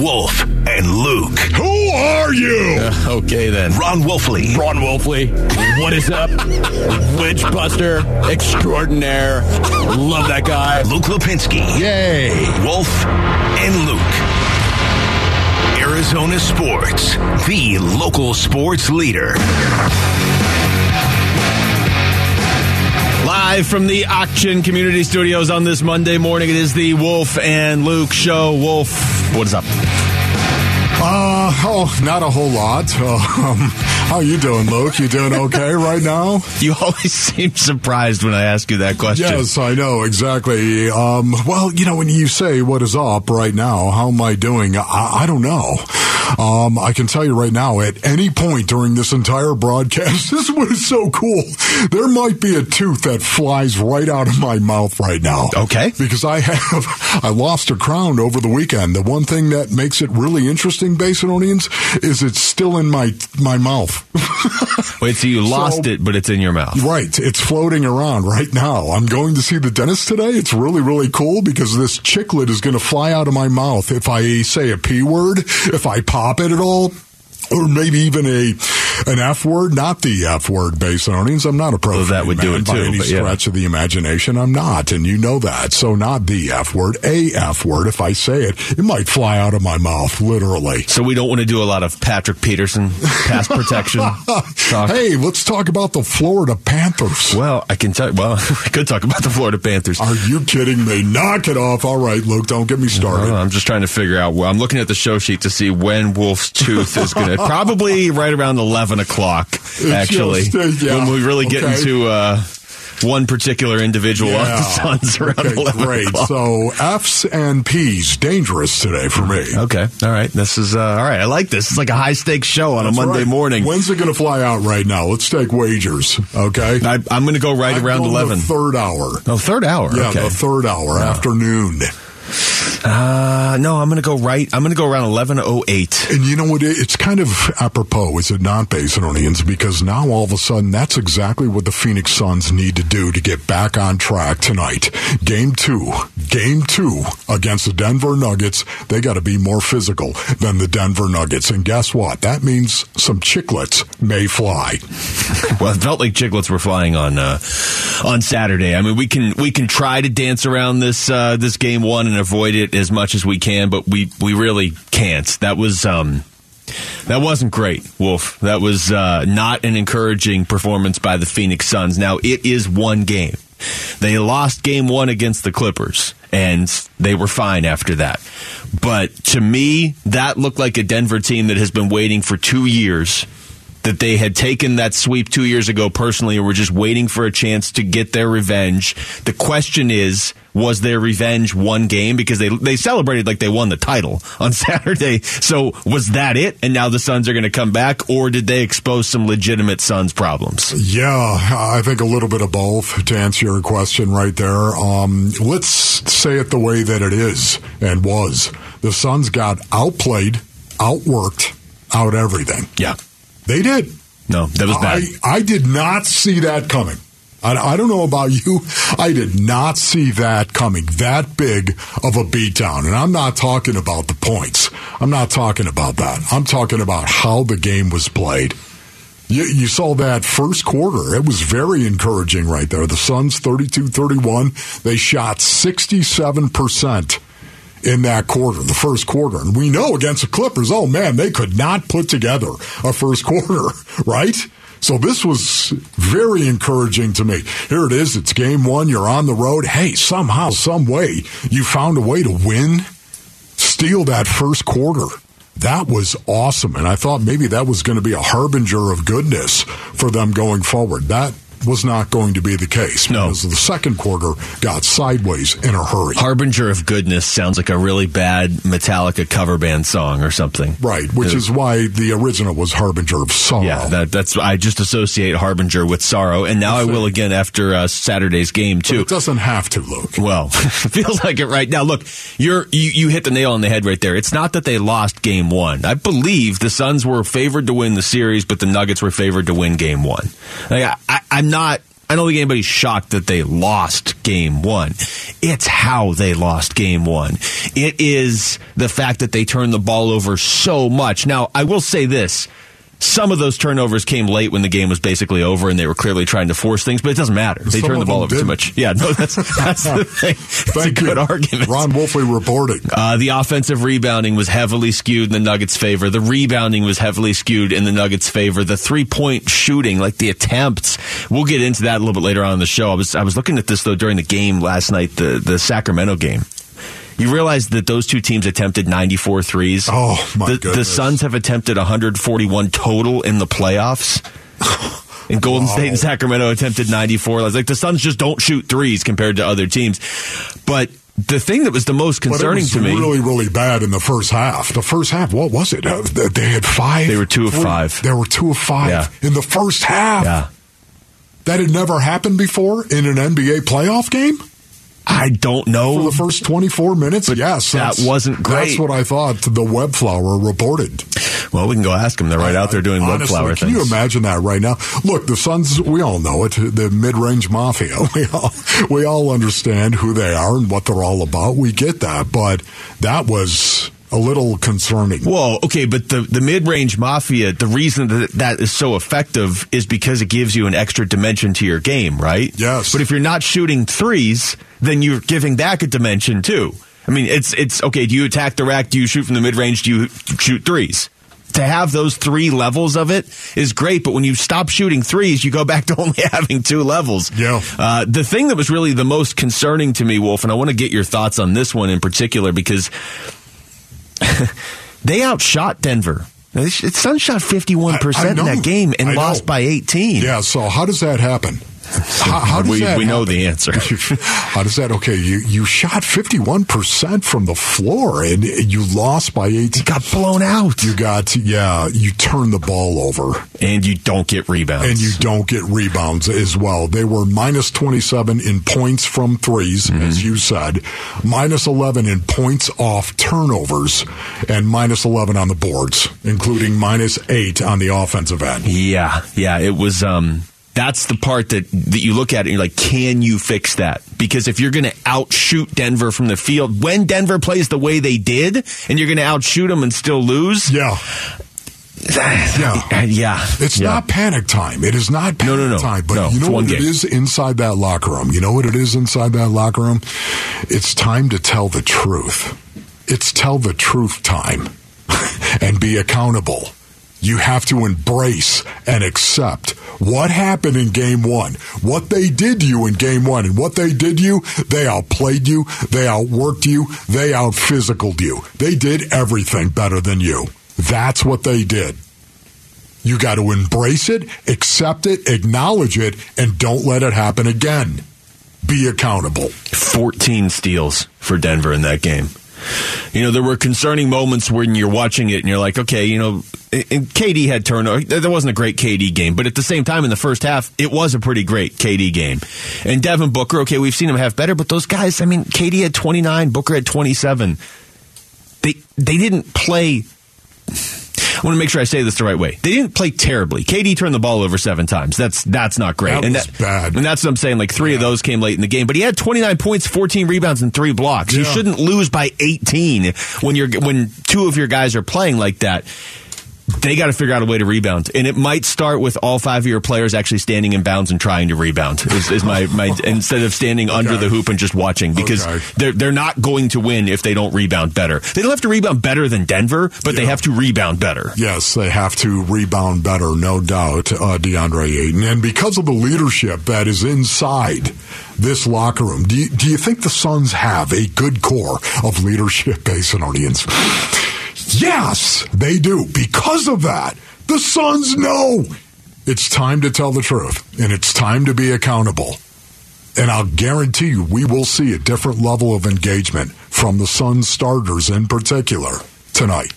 Wolf and Luke. Who are you? Uh, okay then. Ron Wolfley. Ron Wolfley. What is up? Witchbuster extraordinaire. Love that guy. Luke Lipinski. Yay. Wolf and Luke. Arizona Sports, the local sports leader. Live from the Auction Community Studios on this Monday morning, it is the Wolf and Luke show. Wolf, what is up? Uh, oh, not a whole lot. Um, how you doing, Luke? You doing okay right now? You always seem surprised when I ask you that question. Yes, I know exactly. Um, well, you know, when you say what is up right now, how am I doing? I, I don't know. Um, I can tell you right now, at any point during this entire broadcast, this is so cool. There might be a tooth that flies right out of my mouth right now. Okay. Because I have, I lost a crown over the weekend. The one thing that makes it really interesting, Basinonians, is it's still in my, my mouth. Wait, so you lost So- it, but it's in your mouth. Right. It's floating around right now. I'm going to see the dentist today. It's really, really cool because this chiclet is going to fly out of my mouth if I say a P word, if I pop it at all. Or maybe even a an F word, not the F word, Basinonians. I'm not a pro. Well, that would do it by too, any but yeah. stretch of the imagination. I'm not, and you know that. So not the F word, a F word. If I say it, it might fly out of my mouth, literally. So we don't want to do a lot of Patrick Peterson pass protection. Hey, let's talk about the Florida Panthers. Well, I can tell. Well, we could talk about the Florida Panthers. Are you kidding me? Knock it off. All right, Luke, don't get me started. I'm just trying to figure out. Well, I'm looking at the show sheet to see when Wolf's Tooth is going to. Probably right around 11 o'clock, actually, just, yeah, when we really get okay. into uh, one particular individual on the Suns around Okay, 11 great. o'clock. So F's and P's dangerous today for me. Okay, all right. This is uh, all right. I like this. It's like a high stakes show on That's a Monday right. morning. When's it going to fly out right now? Let's take wagers. Okay. I, I'm going to go right I'm around going 11. The third hour. oh, third hour. Yeah, okay. the third hour, afternoon. Uh, no, I'm going to go right. I'm going to go around 11:08. And you know what? It's kind of apropos, is it not, Basinonians? Because now all of a sudden, that's exactly what the Phoenix Suns need to do to get back on track tonight. Game two, game two against the Denver Nuggets. They got to be more physical than the Denver Nuggets. And guess what? That means some chicklets may fly. Well, it felt like chicklets were flying on uh, on Saturday. I mean, we can we can try to dance around this uh, this game one and avoid it as much as we can, but we we really can't. That was um that wasn't great, Wolf. That was uh, not an encouraging performance by the Phoenix Suns. Now it is one game. They lost game one against the Clippers, and they were fine after that. But to me, that looked like a Denver team that has been waiting for two years that they had taken that sweep two years ago personally and were just waiting for a chance to get their revenge. The question is, was their revenge one game? Because they they celebrated like they won the title on Saturday. So was that it? And now the Suns are going to come back, or did they expose some legitimate Suns problems? Yeah, I think a little bit of both to answer your question right there. Um, let's say it the way that it is and was. The Suns got outplayed, outworked, out everything. Yeah. They did. No, that was bad. I, I did not see that coming. I, don't know about you. I did not see that coming. That big of a beatdown. And I'm not talking about the points. I'm not talking about that. I'm talking about how the game was played. You, you saw that first quarter. It was very encouraging right there. The Suns 32 31. They shot 67% in that quarter, the first quarter. And we know against the Clippers, oh man, they could not put together a first quarter, right? So this was very encouraging to me. Here it is. It's game one. You're on the road. Hey, somehow, some way, you found a way to win, steal that first quarter. That was awesome. And I thought maybe that was going to be a harbinger of goodness for them going forward. That was not going to be the case No. because the second quarter got sideways in a hurry. Harbinger of Goodness sounds like a really bad Metallica cover band song or something. Right, which is why the original was Harbinger of Sorrow. Yeah, that, that's I just associate Harbinger with sorrow, and now I will again after uh, Saturday's game But too. it doesn't have to, Luke. Well, feels like it right now. Look, you're you, you hit the nail on the head right there. It's not that they lost game one. I believe the Suns were favored to win the series, but the Nuggets were favored to win game one. Like, I, I, I'm not I don't think anybody's shocked that they lost game one. It's how they lost game one. It is the fact that they turned the ball over so much. Now, I will say this. Some of those turnovers came late when the game was basically over and they were clearly trying to force things, but it doesn't matter. They turned the ball over too didn't. much. Yeah, no, that's, that's the thing. It's a good you. argument. Ron Wolfley reporting. Uh, the offensive rebounding was heavily skewed in the Nuggets' favor. The rebounding was heavily skewed in the Nuggets' favor. The three point shooting, like the attempts, we'll get into that a little bit later on in the show. I was I was looking at this though during the game last night, the the Sacramento game. You realize that those two teams attempted 94 threes. Oh, my the, goodness. The Suns have attempted 141 total in the playoffs. And Golden Wow. State and Sacramento attempted 94. Like the Suns just don't shoot threes compared to other teams. But the thing that was the most concerning was to me was really, really bad in the first half. The first half, what was it? Uh, they had five. They were two of three- five. They were two of five Yeah. in the first half. Yeah. That had never happened before in an NBA playoff game I don't for know. the first 24 minutes. But yes, that wasn't great. That's what I thought the Webflower reported. Well, we can go ask them. They're right out there doing Honestly, webflower Can things. you imagine that right now? Look, the Suns, we all know it, the mid-range mafia. We all, we all understand who they are and what they're all about. We get that, but that was a little concerning. Well, okay, but the, the mid range mafia, the reason that that is so effective is because it gives you an extra dimension to your game, right? Yes. But if you're not shooting threes, then you're giving back a dimension too. I mean, it's it's okay. Do you attack the rack? Do you shoot from the mid range? Do you shoot threes? To have those three levels of it is great, but when you stop shooting threes, you go back to only having two levels. Yeah. Uh, the thing that was really the most concerning to me, Wolf, and I want to get your thoughts on this one in particular because they outshot Denver. Now, they sh- Suns shot 51% I- I in that game and I lost know. by 18. Yeah, so how does that happen? How, how does we, that we know the answer. How does that? Okay, you you shot fifty one percent from the floor and you lost by eighteen. Got blown out. You got yeah. You turn the ball over and you don't get rebounds. and you don't get rebounds as well. They were minus twenty seven in points from 3s Mm-hmm. as you said, minus eleven in points off turnovers, and minus eleven on the boards, including minus eight on the offensive end. Yeah, yeah, it was. Um, that's the part that that you look at and you're like, can you fix that? Because if you're going to outshoot Denver from the field when Denver plays the way they did, and you're going to outshoot them and still lose, Yeah. yeah, yeah, It's yeah. not panic time. It is not No, panic no, no. time. But No, you know what it game. is inside that locker room? You know what it is inside that locker room? It's time to tell the truth. It's tell the truth time and be accountable. You have to embrace and accept what happened in game one, what they did to you in game one, and what they did to you, they outplayed you, they outworked you, they out physicaled you. They did everything better than you. That's what they did. You got to embrace it, accept it, acknowledge it, and don't let it happen again. Be accountable. 14 steals for Denver in that game. You know, there were concerning moments when you're watching it and you're like, okay, you know, and KD had turnover. Uh, there wasn't a great KD game, but at the same time, in the first half, it was a pretty great KD game. And Devin Booker, okay, we've seen him have better, but those guys, I mean, KD had 29, Booker had 27. They they didn't play. I want to make sure I say this the right way. They didn't play terribly. KD turned the ball over seven times. That's that's not great. That and was bad. And that's what I'm saying. Like three of those came late in the game, but he had 29 points, 14 rebounds, and three blocks. You shouldn't lose by 18 when you're when two of your guys are playing like that. They got to figure out a way to rebound, and it might start with all five of your players actually standing in bounds and trying to rebound. Is, is my, my instead of standing under the hoop and just watching because Okay. they're they're not going to win if they don't rebound better. They don't have to rebound better than Denver, but they have to rebound better. Yes, they have to rebound better, no doubt, uh, DeAndre Ayton. And because of the leadership that is inside this locker room, do you, do you think the Suns have a good core of leadership, Basinonians? Yes, they do. Because of that, the Suns know it's time to tell the truth and it's time to be accountable. And I'll guarantee you, we will see a different level of engagement from the Suns starters in particular tonight.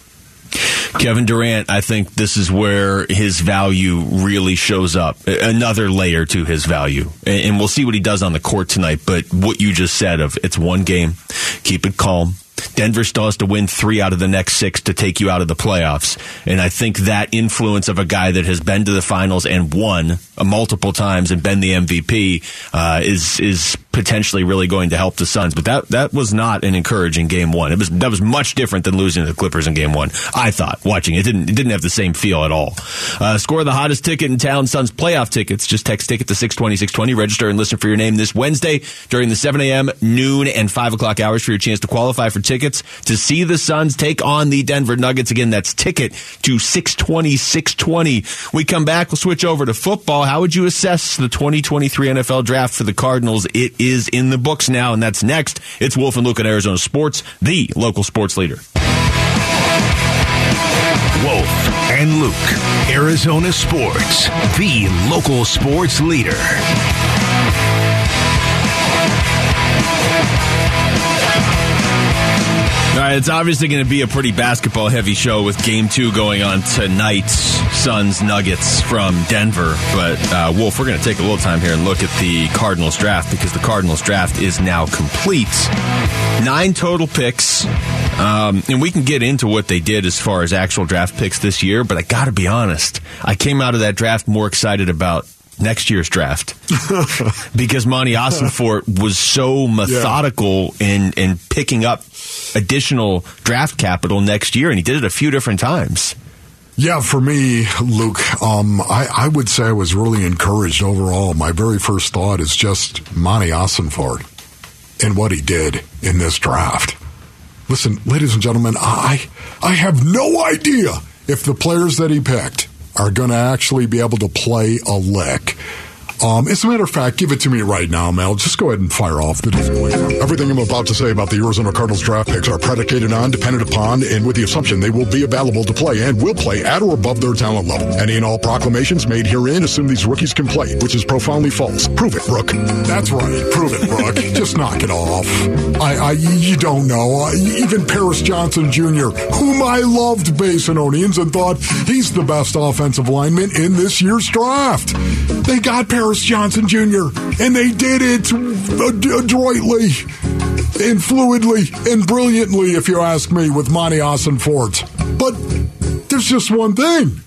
Kevin Durant, I think this is where his value really shows up. Another layer to his value. And we'll see what he does on the court tonight. But what you just said of it's one game, keep it calm, Denver still has to win three out of the next six to take you out of the playoffs. And I think that influence of a guy that has been to the finals and won multiple times and been the MVP uh, is is potentially really going to help the Suns. But that that was not an encouraging game one. It was that was much different than losing to the Clippers in game one. I thought watching it didn't it didn't have the same feel at all. Uh, score the hottest ticket in town, Suns playoff tickets. Just text ticket to 620 620. Register and listen for your name this Wednesday during the 7 a.m., noon, and 5 o'clock hours for your chance to qualify for tickets to see the Suns take on the Denver Nuggets. Again, that's ticket to 620 620. We come back, we'll switch over to football. How would you assess the 2023 NFL draft for the Cardinals? It is in the books now, and that's next. It's Wolf and Luke at Arizona Sports, the local sports leader. Wolf and Luke, Arizona Sports, the local sports leader. All right, it's obviously going to be a pretty basketball heavy show with game two going on tonight. Suns Nuggets from Denver. But, uh, Wolf, we're going to take a little time here and look at the Cardinals draft because the Cardinals draft is now complete. Nine total picks. Um, and we can get into what they did as far as actual draft picks this year, but I got to be honest. I came out of that draft more excited about next year's draft because Monty Ossenfort was so methodical yeah. in in picking up additional draft capital next year, and he did it a few different times. Yeah, for me, Luke, um, I, I, would say I was really encouraged overall. My very first thought is just Monty Ossenfort and what he did in this draft. Listen, ladies and gentlemen, I I have no idea if the players that he picked are going to actually be able to play a lick. Um, as a matter of fact, give it to me right now, Mel. Just go ahead and fire off the disclaimer. Everything I'm about to say about the Arizona Cardinals draft picks are predicated on, dependent upon, and with the assumption they will be available to play and will play at or above their talent level. Any and all proclamations made herein assume these rookies can play, which is profoundly false. Prove it, Rook. That's right. Prove it, Rook. Just knock it off. I, I you don't know. even Paris Johnson Jr., whom I loved Basinonians and thought he's the best offensive lineman in this year's draft. They got Paris Paris Johnson Jr., and they did it adroitly and fluidly and brilliantly, if you ask me, with Monty Ossenfort. But there's just one thing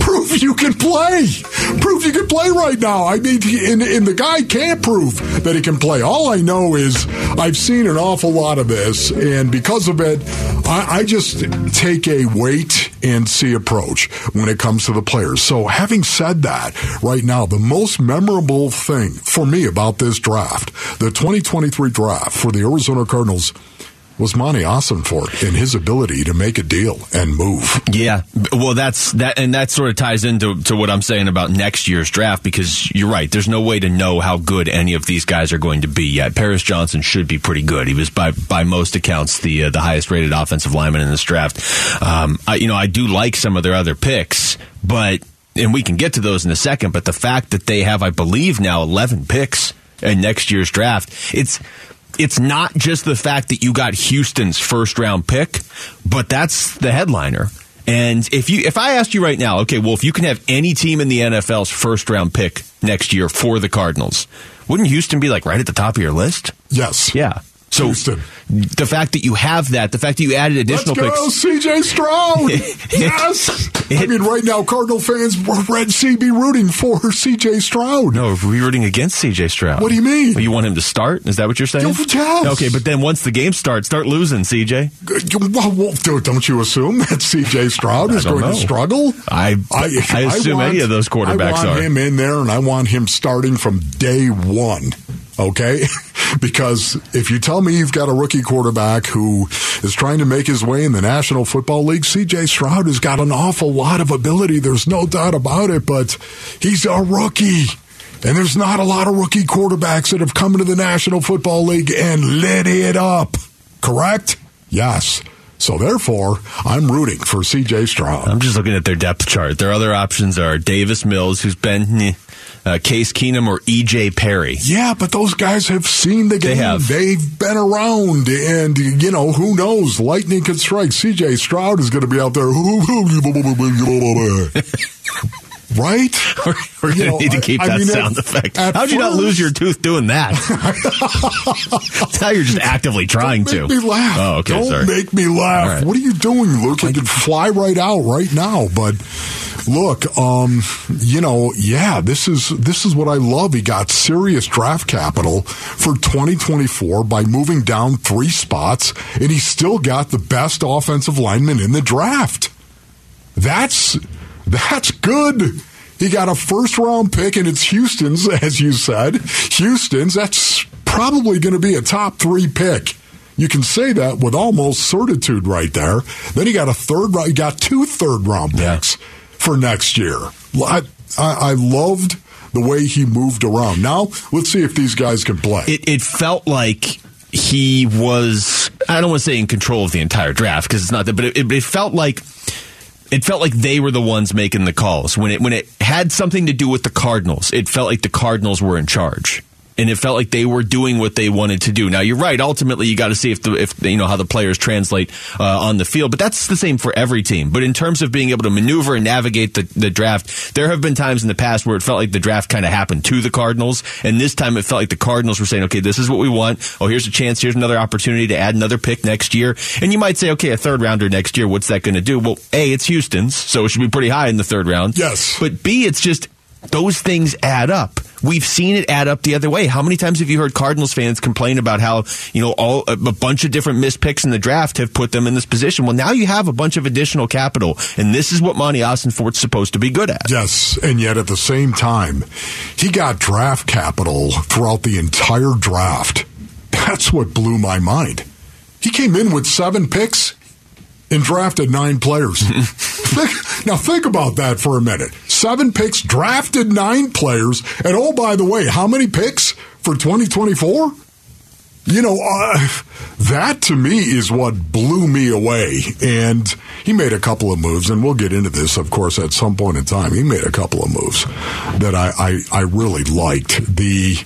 prove you can play. Prove you can play right now. I mean, and, and, the guy can't prove that he can play. All I know is I've seen an awful lot of this, and because of it, I, I just take a wait and see approach when it comes to the players. So, having said that, right now, the most memorable thing for me about this draft, the 2023 draft for the Arizona Cardinals, was Monty Ossenfort in his ability to make a deal and move. Yeah, well, that's that, and that sort of ties into to what I'm saying about next year's draft because you're right. There's no way to know how good any of these guys are going to be yet. Paris Johnson should be pretty good. He was by by most accounts the uh, the highest rated offensive lineman in this draft. Um, I, you know, I do like some of their other picks, but and we can get to those in a second. But the fact that they have, I believe, now 11 picks in next year's draft, it's it's not just the fact that you got Houston's first round pick, but that's the headliner. And if you if I asked you right now, okay, well, if you can have any team in the NFL's first round pick next year for the Cardinals, wouldn't Houston be like right at the top of your list? Yes. Yeah. So Houston. the fact that you have that, the fact that you added additional Let's go, picks, CJ Stroud. yes. It, I mean, right now, Cardinal fans Red C be rooting for CJ Stroud. No, we're rooting against CJ Stroud. What do you mean? Oh, you want him to start? Is that what you're saying? Yes. Okay, but then once the game starts, start losing, CJ. Well, well don't you assume that CJ Stroud is going know. to struggle? I I, I assume I want, any of those quarterbacks I want are. him in there, and I want him starting from day one okay? because if you tell me you've got a rookie quarterback who is trying to make his way in the National Football League, CJ Stroud has got an awful lot of ability. There's no doubt about it, but he's a rookie. And there's not a lot of rookie quarterbacks that have come into the National Football League and lit it up. Correct? Yes. So therefore, I'm rooting for CJ Stroud. I'm just looking at their depth chart. Their other options are Davis Mills, who's been eh, uh, Case Keenum or EJ Perry. Yeah, but those guys have seen the game. They have. They've been around, and you know who knows? Lightning could strike. CJ Stroud is going to be out there. Right? We're, we're going to need to keep I, that I mean, sound at, effect. At How'd you not lose your tooth doing that? now you're just actively trying Don't to. Make me laugh. Oh, okay. Don't sorry. make me laugh. Right. What are you doing, Luke? I could fly right out right now, but look, um, you know, yeah, this is this is what I love. He got serious draft capital for 2024 by moving down three spots, and he still got the best offensive lineman in the draft. That's that's good. He got a first round pick, and it's Houston's, as you said. Houston's. That's probably going to be a top three pick. You can say that with almost certitude right there. Then he got a third round. He got two third round picks. Yeah for next year. I, I, I loved the way he moved around. Now, let's see if these guys can play. It, it felt like he was, I don't want to say in control of the entire draft because it's not that, but it, it, felt like it felt like they were the ones making the calls when it when it had something to do with the Cardinals. It felt like the Cardinals were in charge and it felt like they were doing what they wanted to do. Now you're right. Ultimately, you got to see if the if you know how the players translate uh, on the field, but that's the same for every team. But in terms of being able to maneuver and navigate the, the draft, there have been times in the past where it felt like the draft kind of happened to the Cardinals, and this time it felt like the Cardinals were saying, "Okay, this is what we want. Oh, here's a chance. Here's another opportunity to add another pick next year." And you might say, "Okay, a third rounder next year. What's that going to do?" Well, a it's Houston's, so it should be pretty high in the third round. Yes, but b it's just those things add up. We've seen it add up the other way. How many times have you heard Cardinals fans complain about how, you know, all a bunch of different missed picks in the draft have put them in this position? Well, now you have a bunch of additional capital, and this is what Monty Ossenfort's supposed to be good at. Yes, and yet at the same time, he got draft capital throughout the entire draft. That's what blew my mind. He came in with seven picks and drafted nine players. think, now think about that for a minute. Seven picks, drafted nine players, and oh by the way, how many picks for 2024? You know, uh, that to me is what blew me away. And he made a couple of moves, and we'll get into this, of course, at some point in time. He made a couple of moves that I, I, I really liked. The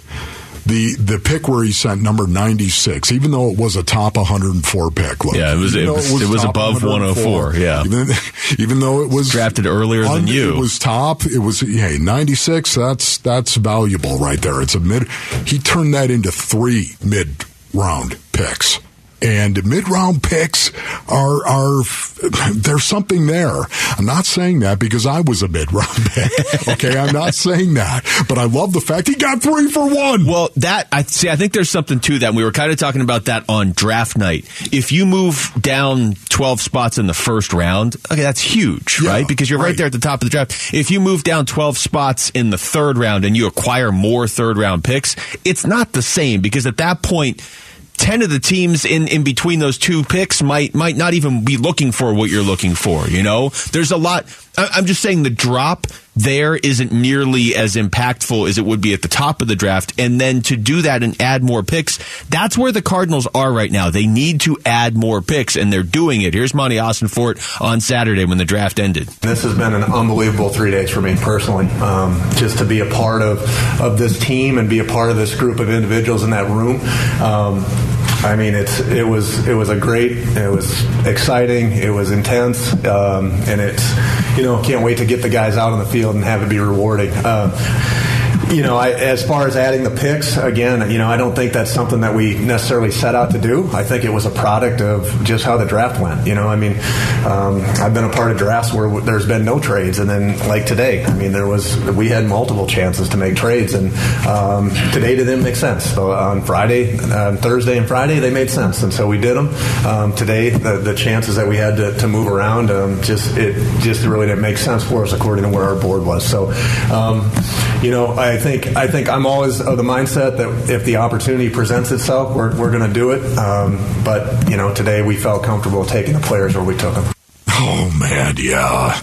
the the pick where he sent number 96 even though it was a top 104 pick look, yeah it was it was, it was, it was above 104 yeah. Even, even, though it was drafted earlier than you it was top it was hey 96 that's that's valuable right there. It's a mid he turned that into three mid round picks and mid round picks are are there's something there. I'm not saying that because I was a mid round pick. okay, I'm not saying that, but I love the fact he got three for one. Well, that I see. I think there's something to that. We were kind of talking about that on draft night. If you move down 12 spots in the first round, okay, that's huge, yeah, right? Because you're right. right there at the top of the draft. If you move down 12 spots in the third round and you acquire more third round picks, it's not the same because at that point 10 of the teams in, in between those two picks might might not even be looking for what you're looking for, you know? There's a lot I'm just saying the drop there isn't nearly as impactful as it would be at the top of the draft. And then to do that and add more picks, that's where the Cardinals are right now. They need to add more picks, and they're doing it. Here's Monty Ossenfort on Saturday when the draft ended. This has been an unbelievable three days for me personally. Um, just to be a part of, of this team and be a part of this group of individuals in that room. Um, I mean, it's it was it was a great, it was exciting, it was intense, um, and it's you know can't wait to get the guys out on the field and have it be rewarding. Uh, you know, I, as far as adding the picks, again, you know, I don't think that's something that we necessarily set out to do. I think it was a product of just how the draft went. You know, I mean, um, I've been a part of drafts where there's been no trades, and then like today, I mean, there was we had multiple chances to make trades, and um, today didn't make sense. So on Friday, on Thursday, and Friday, they made sense, and so we did them. Um, today, the, the, chances that we had to, to move around um, just it just really didn't make sense for us according to where our board was. So, um, you know, I think I think I'm always of the mindset that if the opportunity presents itself, we're, we're going to do it. Um, but you know, today we felt comfortable taking the players where we took them. Oh man, yeah.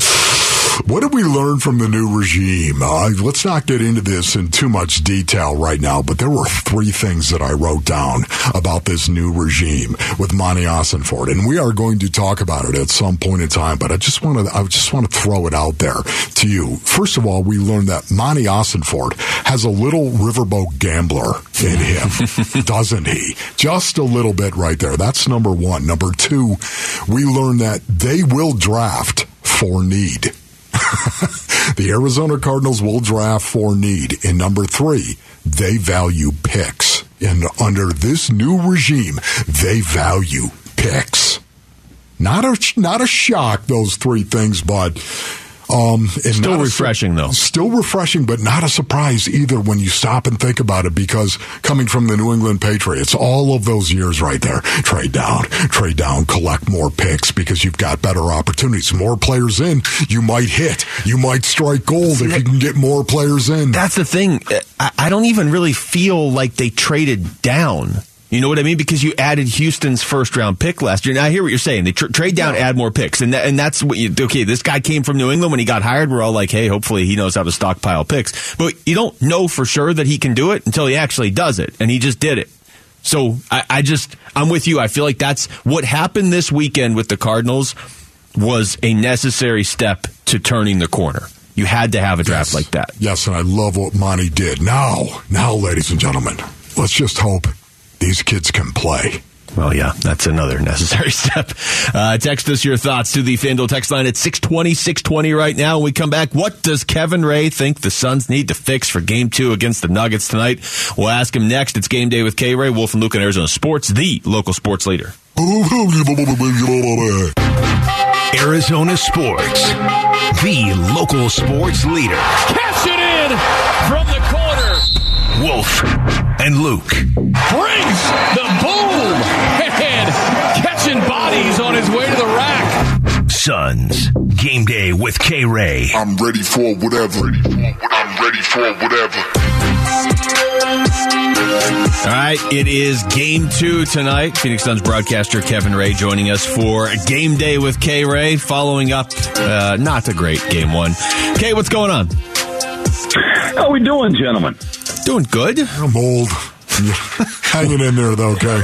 What did we learn from the new regime? Uh, let's not get into this in too much detail right now, but there were three things that I wrote down about this new regime with Monty Ossenfort, and we are going to talk about it at some point in time. But I just want to, I just want to throw it out there to you. First of all, we learned that Monty Ossenfort has a little riverboat gambler in him, doesn't he? Just a little bit right there. That's number one. Number two, we learned that they will draft for need. the Arizona Cardinals will draft for need. In number three, they value picks. And under this new regime, they value picks. Not a not a shock. Those three things, but um, still refreshing, a, though. Still refreshing, but not a surprise either when you stop and think about it. Because coming from the New England Patriots, all of those years right there, trade down, trade down, collect more picks because you've got better opportunities. More players in, you might hit, you might strike gold if you can get more players in. That's the thing. I don't even really feel like they traded down. You know what I mean? Because you added Houston's first round pick last year. Now I hear what you're saying. They tr- trade down, add more picks, and and that's what you. Okay, this guy came from New England when he got hired. We're all like, hey, hopefully he knows how to stockpile picks. But you don't know for sure that he can do it until he actually does it, and he just did it. So I, I just I'm with you. I feel like that's what happened this weekend with the Cardinals was a necessary step to turning the corner. You had to have a draft yes. like that. Yes, and I love what Monty did. Now, now, ladies and gentlemen, let's just hope these kids can play. Well, yeah, that's another necessary step. Uh, text us your thoughts to the FanDuel text line at 620, 620 right now. When we come back, what does Kevin Ray think the Suns need to fix for game two against the Nuggets tonight? We'll ask him next. It's game day with K Ray, Wolf and Luke in Arizona Sports, the local sports leader. Arizona Sports, the local sports leader. Catch it in from the corner. Wolf and Luke. Brings the boom and catching bodies on his way to the rack. Suns. Game day with K Ray. I'm ready for whatever. I'm ready for whatever. All right, it is game two tonight. Phoenix Suns broadcaster Kevin Ray joining us for game day with K Ray, following up uh, not a great game one. Kay, what's going on? How we doing, gentlemen? Doing good. I'm old. Hanging in there though, okay.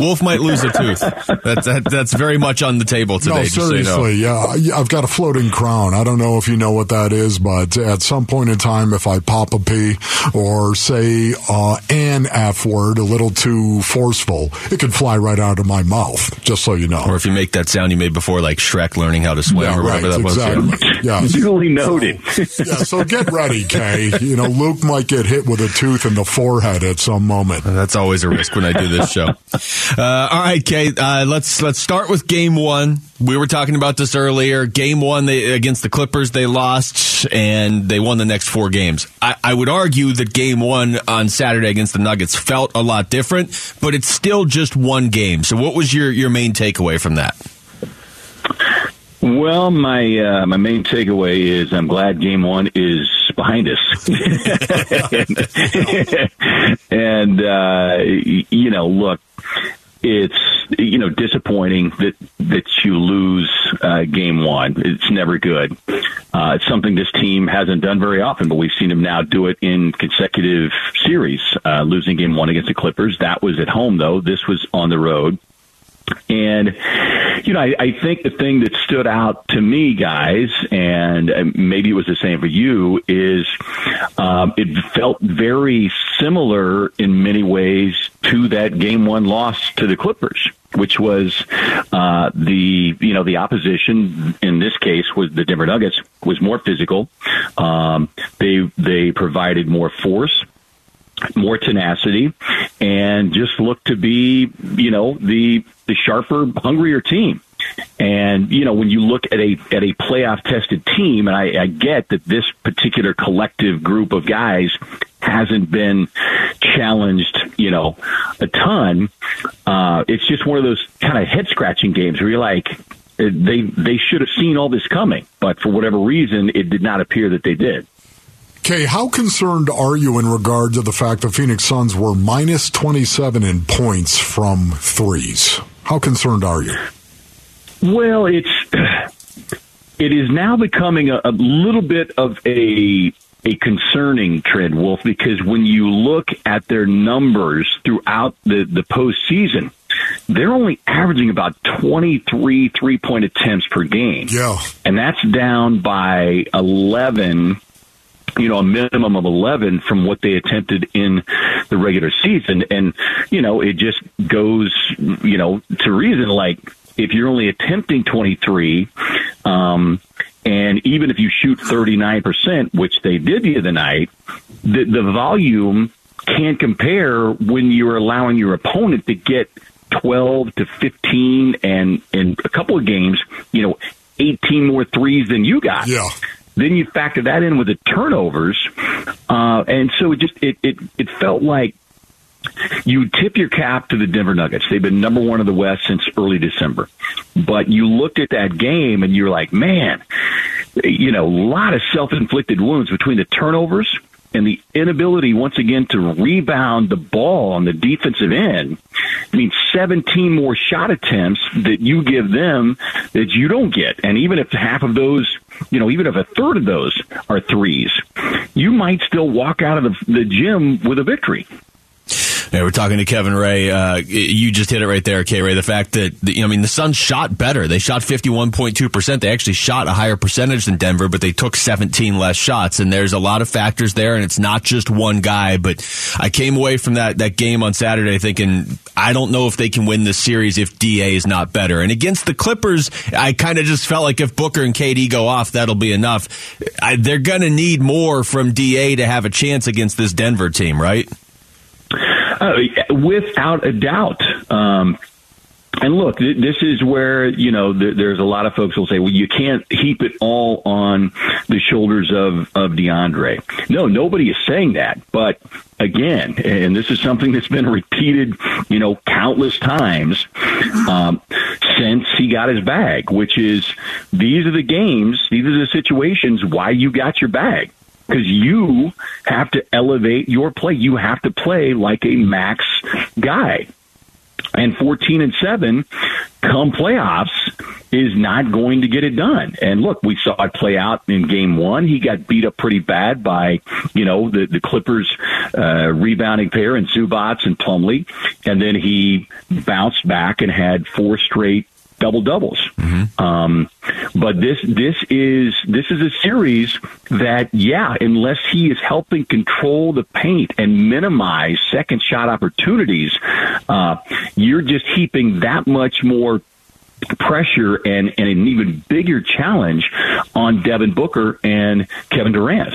Wolf might lose a tooth. That's that, that's very much on the table today. No, seriously, so you know. yeah. I've got a floating crown. I don't know if you know what that is, but at some point in time, if I pop a P or say uh, an F word a little too forceful, it could fly right out of my mouth. Just so you know. Or if you make that sound you made before, like Shrek learning how to swim yeah, or whatever right, that was. exactly. Yeah. yeah. Duly noted. So, yeah, so get ready, Kay. You know, Luke might get hit with a tooth in the forehead at some moment. That's always a risk when I do this show. Uh, all right, Kate. Uh, let's let's start with game one. We were talking about this earlier. Game one they, against the Clippers, they lost and they won the next four games. I, I would argue that game one on Saturday against the Nuggets felt a lot different, but it's still just one game. So, what was your your main takeaway from that? Well, my uh, my main takeaway is I'm glad Game One is behind us, and, uh, you know, look, it's you know disappointing that that you lose uh, Game One. It's never good. Uh, it's something this team hasn't done very often, but we've seen them now do it in consecutive series. Uh, losing Game One against the Clippers, that was at home though. This was on the road. And, you know, I, I think the thing that stood out to me, guys, and maybe it was the same for you, is um, it felt very similar in many ways to that game one loss to the Clippers which was uh, the you know the opposition in this case was the Denver Nuggets was more physical. Um, they they provided more force more tenacity and just look to be, you know, the the sharper, hungrier team. And you know, when you look at a at a playoff tested team, and I, I get that this particular collective group of guys hasn't been challenged, you know, a ton. Uh, it's just one of those kind of head scratching games where you're like, they they should have seen all this coming, but for whatever reason, it did not appear that they did. Kay, how concerned are you in regard to the fact the Phoenix Suns were minus 27 in points from threes? How concerned are you? Well, it's it is now becoming a, a little bit of a a concerning trend, Wolf, because when you look at their numbers throughout the, the postseason, they're only averaging about 23 three point attempts per game. Yeah. And that's down by 11 you know, a minimum of 11 from what they attempted in the regular season. And, you know, it just goes, you know, to reason like if you're only attempting 23, um, And even if you shoot 39%, which they did the other night, the, the volume can't compare when you're allowing your opponent to get 12 to 15 and in a couple of games, you know, 18 more threes than you got. Yeah. Then you factor that in with the turnovers, uh, and so it just it, it it felt like you tip your cap to the Denver Nuggets. They've been number one in the West since early December. But you looked at that game and you're like, man, you know, a lot of self inflicted wounds between the turnovers and the inability once again to rebound the ball on the defensive end. I mean, 17 more shot attempts that you give them that you don't get. And even if half of those, you know, even if a third of those are threes, you might still walk out of the, the gym with a victory. Yeah, we're talking to Kevin Ray. Uh, you just hit it right there, K Ray. The fact that the, I mean the Suns shot better. They shot fifty one point two percent. They actually shot a higher percentage than Denver, but they took seventeen less shots. And there's a lot of factors there, and it's not just one guy. But I came away from that that game on Saturday thinking I don't know if they can win this series if Da is not better. And against the Clippers, I kind of just felt like if Booker and KD go off, that'll be enough. I, they're gonna need more from Da to have a chance against this Denver team, right? Uh, without a doubt. Um, and look, th- this is where you know th- there's a lot of folks will say, "Well, you can't heap it all on the shoulders of of DeAndre." No, nobody is saying that. But again, and this is something that's been repeated, you know, countless times um, since he got his bag, which is these are the games, these are the situations why you got your bag because you have to elevate your play. You have to play like a max guy. And 14 and 7 come playoffs is not going to get it done. And look, we saw it play out in game one. He got beat up pretty bad by, you know, the, the Clippers uh, rebounding pair and Zubac and Plumlee. And then he bounced back and had four straight double doubles. Mm-hmm. Um, but this this is this is a series that yeah, unless he is helping control the paint and minimize second shot opportunities, uh, you're just heaping that much more pressure and, and an even bigger challenge on Devin Booker and Kevin Durant.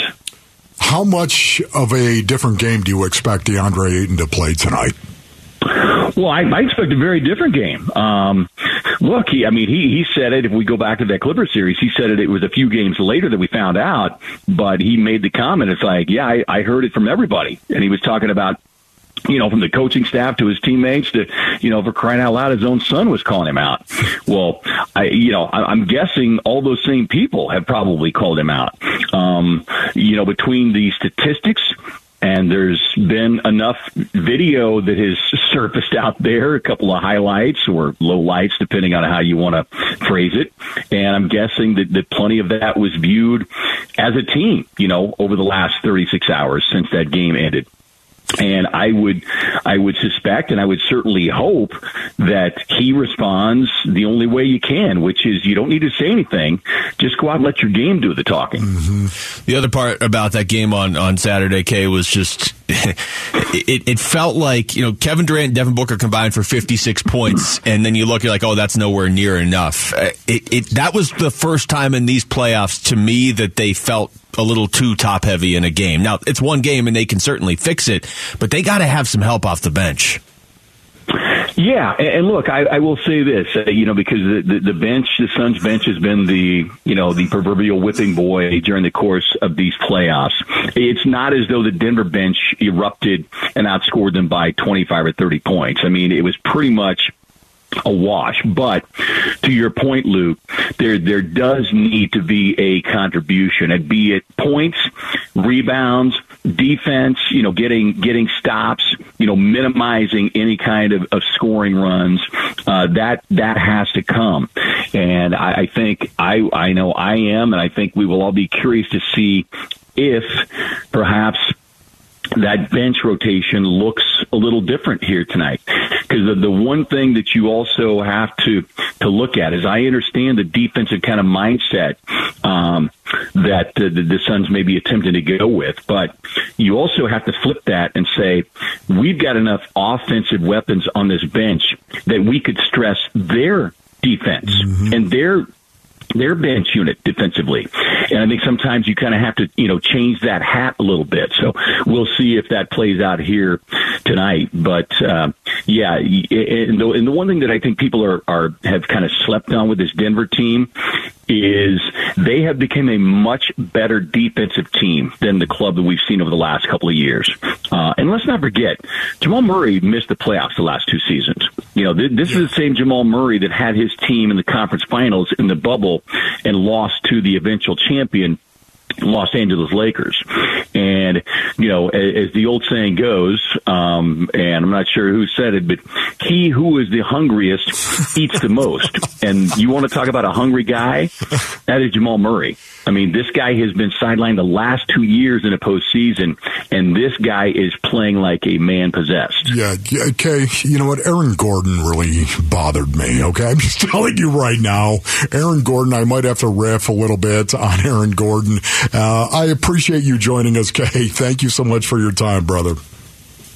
How much of a different game do you expect DeAndre Ayton to play tonight? Well, I, I expect a very different game. Um, look, he, I mean, he, he said it. If we go back to that Clipper series, he said it. It was a few games later that we found out, but he made the comment. It's like, yeah, I, I heard it from everybody, and he was talking about you know, from the coaching staff to his teammates to, you know, for crying out loud, his own son was calling him out. Well, I, you know, I, I'm guessing all those same people have probably called him out. Um, you know, between the statistics and there's been enough video that has surfaced out there, a couple of highlights or low lights, depending on how you want to phrase it. And I'm guessing that, that plenty of that was viewed as a team, you know, over the last 36 hours since that game ended. And I would, I would suspect, and I would certainly hope that he responds the only way you can, which is you don't need to say anything. Just go out and let your game do the talking. Mm-hmm. The other part about that game on on Saturday, Kay, was just it, it felt like you know Kevin Durant and Devin Booker combined for 56 points, and then you look, you're like, oh, that's nowhere near enough. Uh, it, it that was the first time in these playoffs to me that they felt a little too top heavy in a game. Now it's one game and they can certainly fix it, but they got to have some help off the bench. Yeah, and look, I, I will say this, uh, you know, because the, the, bench, the Suns bench has been the, you know, the proverbial whipping boy during the course of these playoffs. It's not as though the Denver bench erupted and outscored them by 25 or 30 points. I mean, it was pretty much a wash. But to your point, Luke, there there does need to be a contribution, and be it points, rebounds, defense, you know, getting getting stops, you know, minimizing any kind of, of scoring runs. Uh, that that has to come, and I, I think I I know I am, and I think we will all be curious to see if perhaps that bench rotation looks a little different here tonight. Because the, the one thing that you also have to to look at is I understand the defensive kind of mindset um, that the, the Suns may be attempting to go with, but you also have to flip that and say we've got enough offensive weapons on this bench that we could stress their defense mm-hmm. and their their bench unit defensively. And I think sometimes you kind of have to, you know, change that hat a little bit. So we'll see if that plays out here tonight. But uh, yeah, and the, and the one thing that I think people are, are have kind of slept on with this Denver team is they have become a much better defensive team than the club that we've seen over the last couple of years. Uh, and let's not forget, Jamal Murray missed the playoffs the last two seasons. You know, th- this is the same Jamal Murray that had his team in the conference finals in the bubble and lost to the eventual champion Los Angeles Lakers. And, you know, as, as the old saying goes, um, and I'm not sure who said it, but he who is the hungriest eats the most. And you want to talk about a hungry guy? That is Jamal Murray. I mean, this guy has been sidelined the last two years in a postseason, and this guy is playing like a man possessed. Yeah, okay. You know what? Aaron Gordon really bothered me, okay? I'm just telling you right now. Aaron Gordon, I might have to riff a little bit on Aaron Gordon. Uh, I appreciate you joining us, Kay. Thank you so much for your time, brother.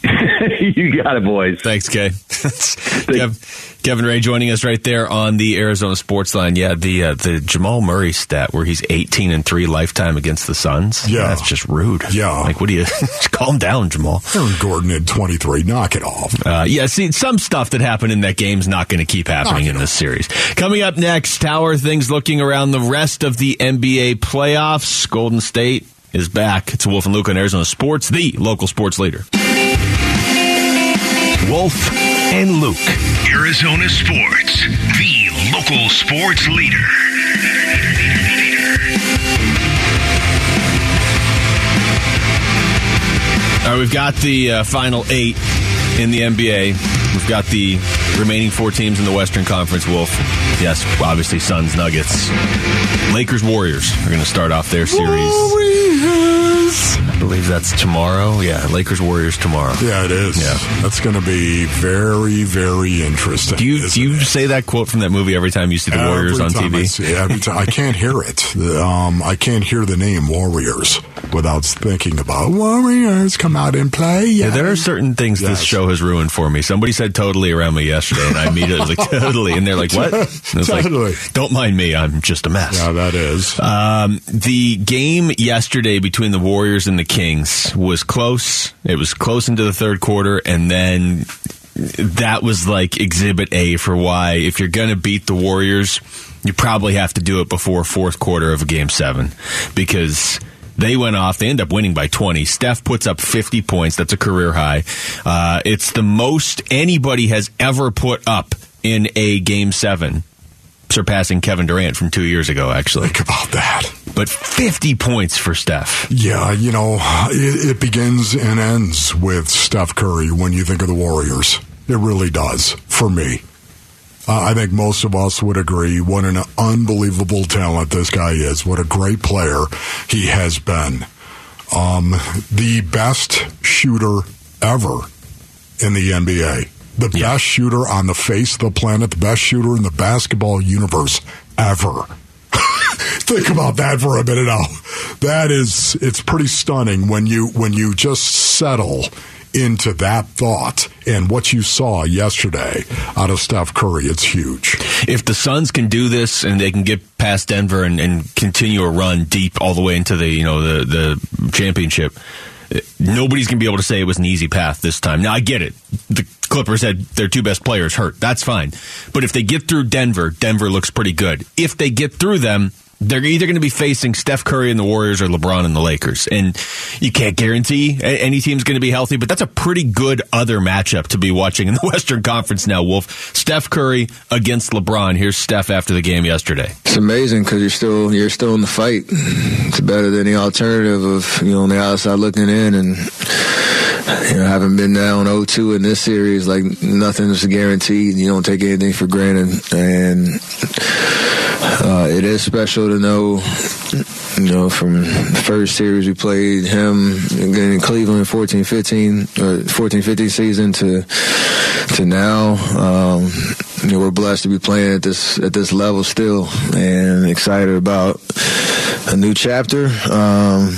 you got it, boys. Thanks, Kay. Kev, Kevin Ray joining us right there on the Arizona Sports Line. Yeah, the uh, the Jamal Murray stat where he's eighteen and three lifetime against the Suns. Yeah, that's just rude. Yeah, like what do you calm down, Jamal? Aaron Gordon had twenty three. Knock it off. Uh, yeah, see, some stuff that happened in that game's not going to keep happening in this series. Coming up next, how are things looking around the rest of the NBA playoffs? Golden State is back. It's Wolf and Luke on Arizona Sports, the local sports leader. Wolf and Luke, Arizona Sports, the local sports leader. All right, we've got the uh, final eight in the NBA. We've got the remaining four teams in the Western Conference. Wolf, yes, obviously Suns, Nuggets, Lakers, Warriors are going to start off their series. Warriors. I believe that's tomorrow. Yeah, Lakers, Warriors tomorrow. Yeah, it is. Yeah. That's going to be very, very interesting. Do you do you it? say that quote from that movie every time you see the Warriors on time I TV? see- every time, I can't hear it. Um, I can't hear the name Warriors without thinking about Warriors come out and play. Yeah, Yeah, there are certain things this show has ruined for me. Somebody said totally around me yesterday, and I immediately like, totally. And they're like, what? Was like, Totally. Don't mind me. I'm just a mess. Yeah, that is. Um, the game yesterday between the Warriors and the Kings was close. It was close into the third quarter, and then that was like exhibit A for why if you're going to beat the Warriors, you probably have to do it before fourth quarter of a game seven because they went off. They end up winning by 20. Steph puts up 50 points. That's a career high. Uh, it's the most anybody has ever put up in a game seven, surpassing Kevin Durant from two years ago, actually. Think about that. But 50 points for Steph. Yeah, you know, it, it begins and ends with Steph Curry when you think of the Warriors. It really does for me. Uh, I think most of us would agree what an unbelievable talent this guy is. What a great player he has been. Um, the best shooter ever in the NBA. The best shooter on the face of the planet. The best shooter in the basketball universe ever. Think about that for a minute now. That is, it's pretty stunning when you when you just settle into that thought and what you saw yesterday out of Steph Curry. It's huge. If the Suns can do this and they can get past Denver and, and continue a run deep all the way into the you know the the championship, nobody's gonna be able to say it was an easy path this time. Now I get it. The Clippers had their two best players hurt. That's fine. But if they get through Denver, Denver looks pretty good. If they get through them, they're either going to be facing Steph Curry and the Warriors or LeBron and the Lakers. And you can't guarantee any team's going to be healthy, but that's a pretty good other matchup to be watching in the Western Conference now, Wolf. Steph Curry against LeBron. Here's Steph after the game yesterday. It's amazing because you're still you're still in the fight. It's better than the alternative of you know on the outside looking in and you know having been down 0-2 in this series. Like nothing's guaranteed. You don't take anything for granted, and uh, it is special to know. You know, from the first series we played him in Cleveland 14 15 or 14 15 season to to now. Um, you know, we're blessed to be playing at this at this level still, and excited about a new chapter. Um,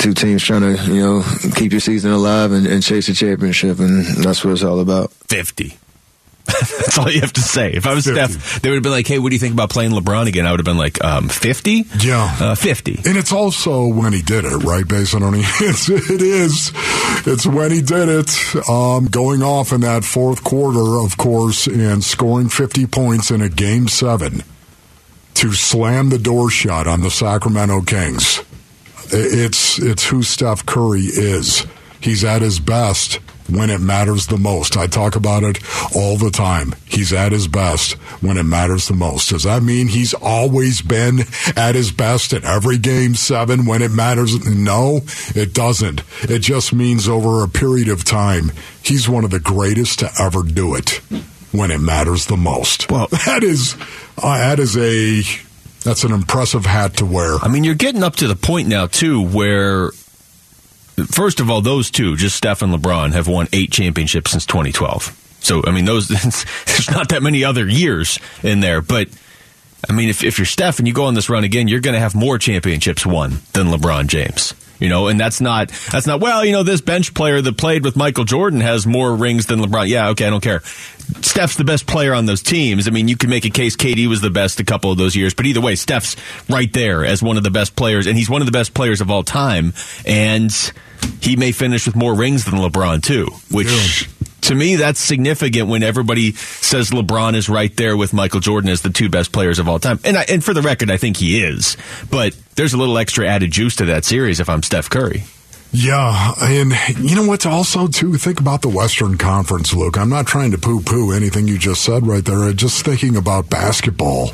two teams trying to you know keep your season alive and, and chase the championship, and that's what it's all about. 50. That's all you have to say. If I was 50. Steph, they would have been like, "Hey, what do you think about playing LeBron again?" I would have been like, um, 50? Yeah. Uh, 50. And it's also when he did it, right, Basin? Only it's, it is. It's when he did it, um, going off in that fourth quarter, of course, and scoring 50 points in a game seven to slam the door shut on the Sacramento Kings. It's it's who Steph Curry is. He's at his best when it matters the most. I talk about it all the time. He's at his best when it matters the most. Does that mean he's always been at his best at every game seven when it matters? No, it doesn't. It just means over a period of time, he's one of the greatest to ever do it when it matters the most. Well- that is, uh, that is a, that's an impressive hat to wear. I mean, you're getting up to the point now too where, first of all, those two, just Steph and LeBron, have won eight championships since 2012. So, I mean, those there's not that many other years in there, but. I mean, if, if you're Steph and you go on this run again, you're going to have more championships won than LeBron James. You know, and that's not that's not well. You know, this bench player that played with Michael Jordan has more rings than LeBron. Yeah, okay, I don't care. Steph's the best player on those teams. I mean, you can make a case KD was the best a couple of those years, but either way, Steph's right there as one of the best players, and he's one of the best players of all time. And he may finish with more rings than LeBron too, which. To me, that's significant when everybody says LeBron is right there with Michael Jordan as the two best players of all time. And I, and for the record, I think he is. But there's a little extra added juice to that series if I'm Steph Curry. Yeah, and you know what? Also, too, think about the Western Conference, Luke. I'm not trying to poo-poo anything you just said right there. I'm just thinking about basketball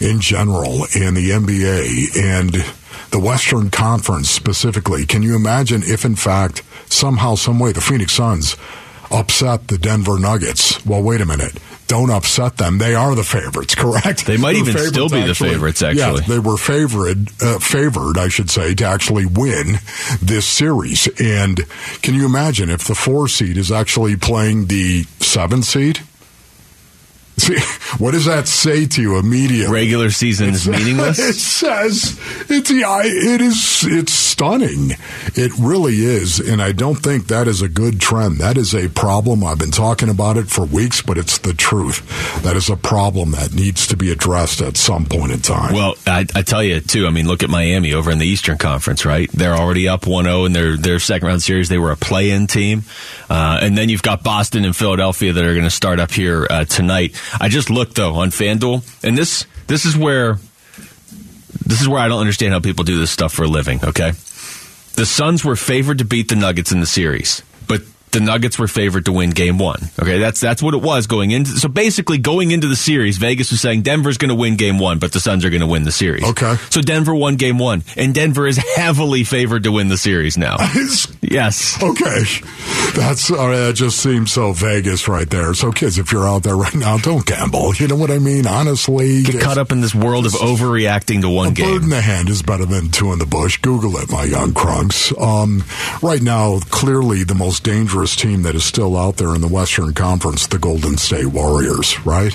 in general and the NBA and the Western Conference specifically. Can you imagine if, in fact, somehow, some way, the Phoenix Suns upset the Denver Nuggets? Well, wait a minute. Don't upset them. They are the favorites, correct? They might even still be the favorites, actually. Yeah, they were favored, uh, favored, I should say, to actually win this series. And can you imagine if the four seed is actually playing the seven seed? See, what does that say to you immediately? Regular season is meaningless. it says it's yeah, it is it's stunning. It really is, and I don't think that is a good trend. That is a problem. I've been talking about it for weeks, but it's the truth. That is a problem that needs to be addressed at some point in time. Well, I, I tell you too. I mean, look at Miami over in the Eastern Conference, right? They're already up 1-0 in their their second round series. They were a play-in team, uh, and then you've got Boston and Philadelphia that are going to start up here uh, tonight. I just looked though on FanDuel, and this this is where this is where I don't understand how people do this stuff for a living. Okay, the Suns were favored to beat the Nuggets in the series, the Nuggets were favored to win Game One. Okay, that's that's what it was going into. So basically, going into the series, Vegas was saying Denver's going to win Game One, but the Suns are going to win the series. Okay. so Denver won Game One, and Denver is heavily favored to win the series now. yes. Okay, that's all right. That just seems so Vegas right there. So, kids, if you're out there right now, don't gamble. You know what I mean? Honestly, Get caught up in this world of overreacting to one A bird in the hand is better than two in the bush. Google it, my young crunks. Um, right now, clearly the most dangerous team that is still out there in the Western Conference, the Golden State Warriors, right?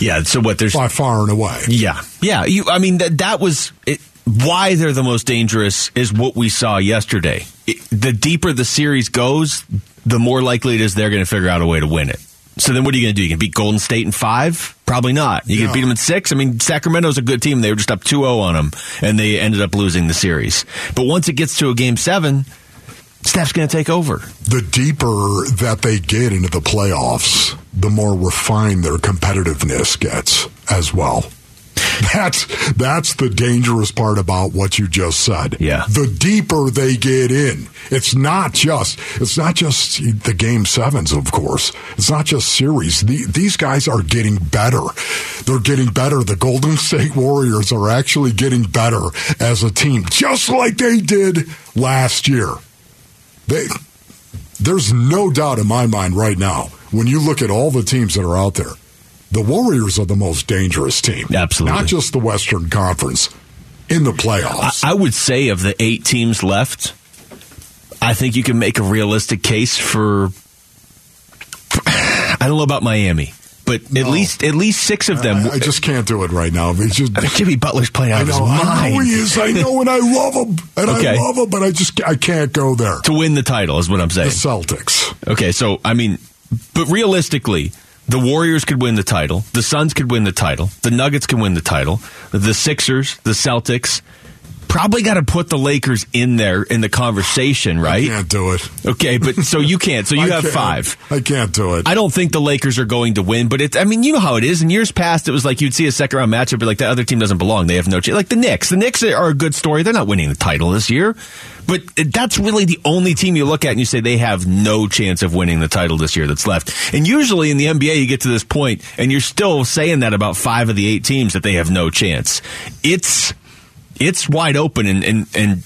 Yeah. So what? There's By far and away. Yeah, yeah. You, I mean, that that was it, why they're the most dangerous is what we saw yesterday. It, the deeper the series goes, the more likely it is they're going to figure out a way to win it. So then, what are you going to do? You can beat Golden State in five? Probably not. You Yeah. can beat them in six. I mean, Sacramento's a good team. They were just up 2-0 on them, and they ended up losing the series. But once it gets to a game seven, Steph's going to take over. The deeper that they get into the playoffs, the more refined their competitiveness gets as well. That's that's the dangerous part about what you just said. Yeah. The deeper they get in, it's not just it's not just the game sevens, of course. It's not just series. The, these guys are getting better. They're getting better. The Golden State Warriors are actually getting better as a team, just like they did last year. They there's no doubt in my mind right now when you look at all the teams that are out there, the Warriors are the most dangerous team. Absolutely. Not just the Western Conference, in the playoffs. I would say of the eight teams left, I think you can make a realistic case for. I don't know about Miami, but at oh. least at least six of them. I, I just can't do it right now. It's just, I mean, Jimmy Butler's playing out of his know, I mind. know he is. I know, and I love him, and Okay. I love him, but I just I can't go there. to win the title is what I'm saying. The. Celtics. Okay, so I mean, but realistically, The Warriors could win the title. The Suns could win the title. The Nuggets can win the title. The Sixers, the Celtics, probably got to put the Lakers in there in the conversation, right? I can't do it. Okay, but so you can't. So you have five. I can't do it. I don't think the Lakers are going to win, but it's, I mean, you know how it is. In years past, it was like you'd see a second round matchup, but like that other team doesn't belong. They have no chance. Like the Knicks. The Knicks are a good story. They're not winning the title this year, but that's really the only team you look at and you say they have no chance of winning the title this year that's left. And usually in the NBA, you get to this point and you're still saying that about five of the eight teams that they have no chance. It's, it's wide open and, and, and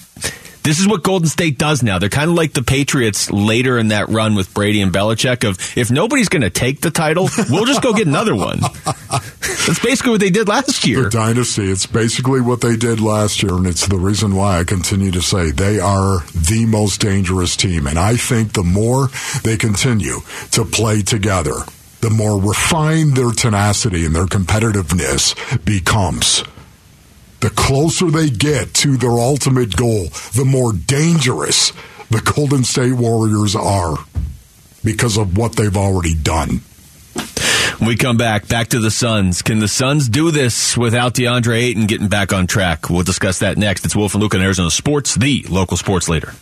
this is what Golden State does now. They're kind of like the Patriots later in that run with Brady and Belichick of if nobody's going to take the title, we'll just go get another one. That's basically what they did last year. The dynasty. It's basically what they did last year, and it's the reason why I continue to say they are the most dangerous team. And I think the more they continue to play together, the more refined their tenacity and their competitiveness becomes. The closer they get to their ultimate goal, the more dangerous the Golden State Warriors are because of what they've already done. When we come back, back to the Suns. Can the Suns do this without DeAndre Ayton getting back on track? We'll discuss that next. It's Wolf and Luke on Arizona Sports, the local sports leader.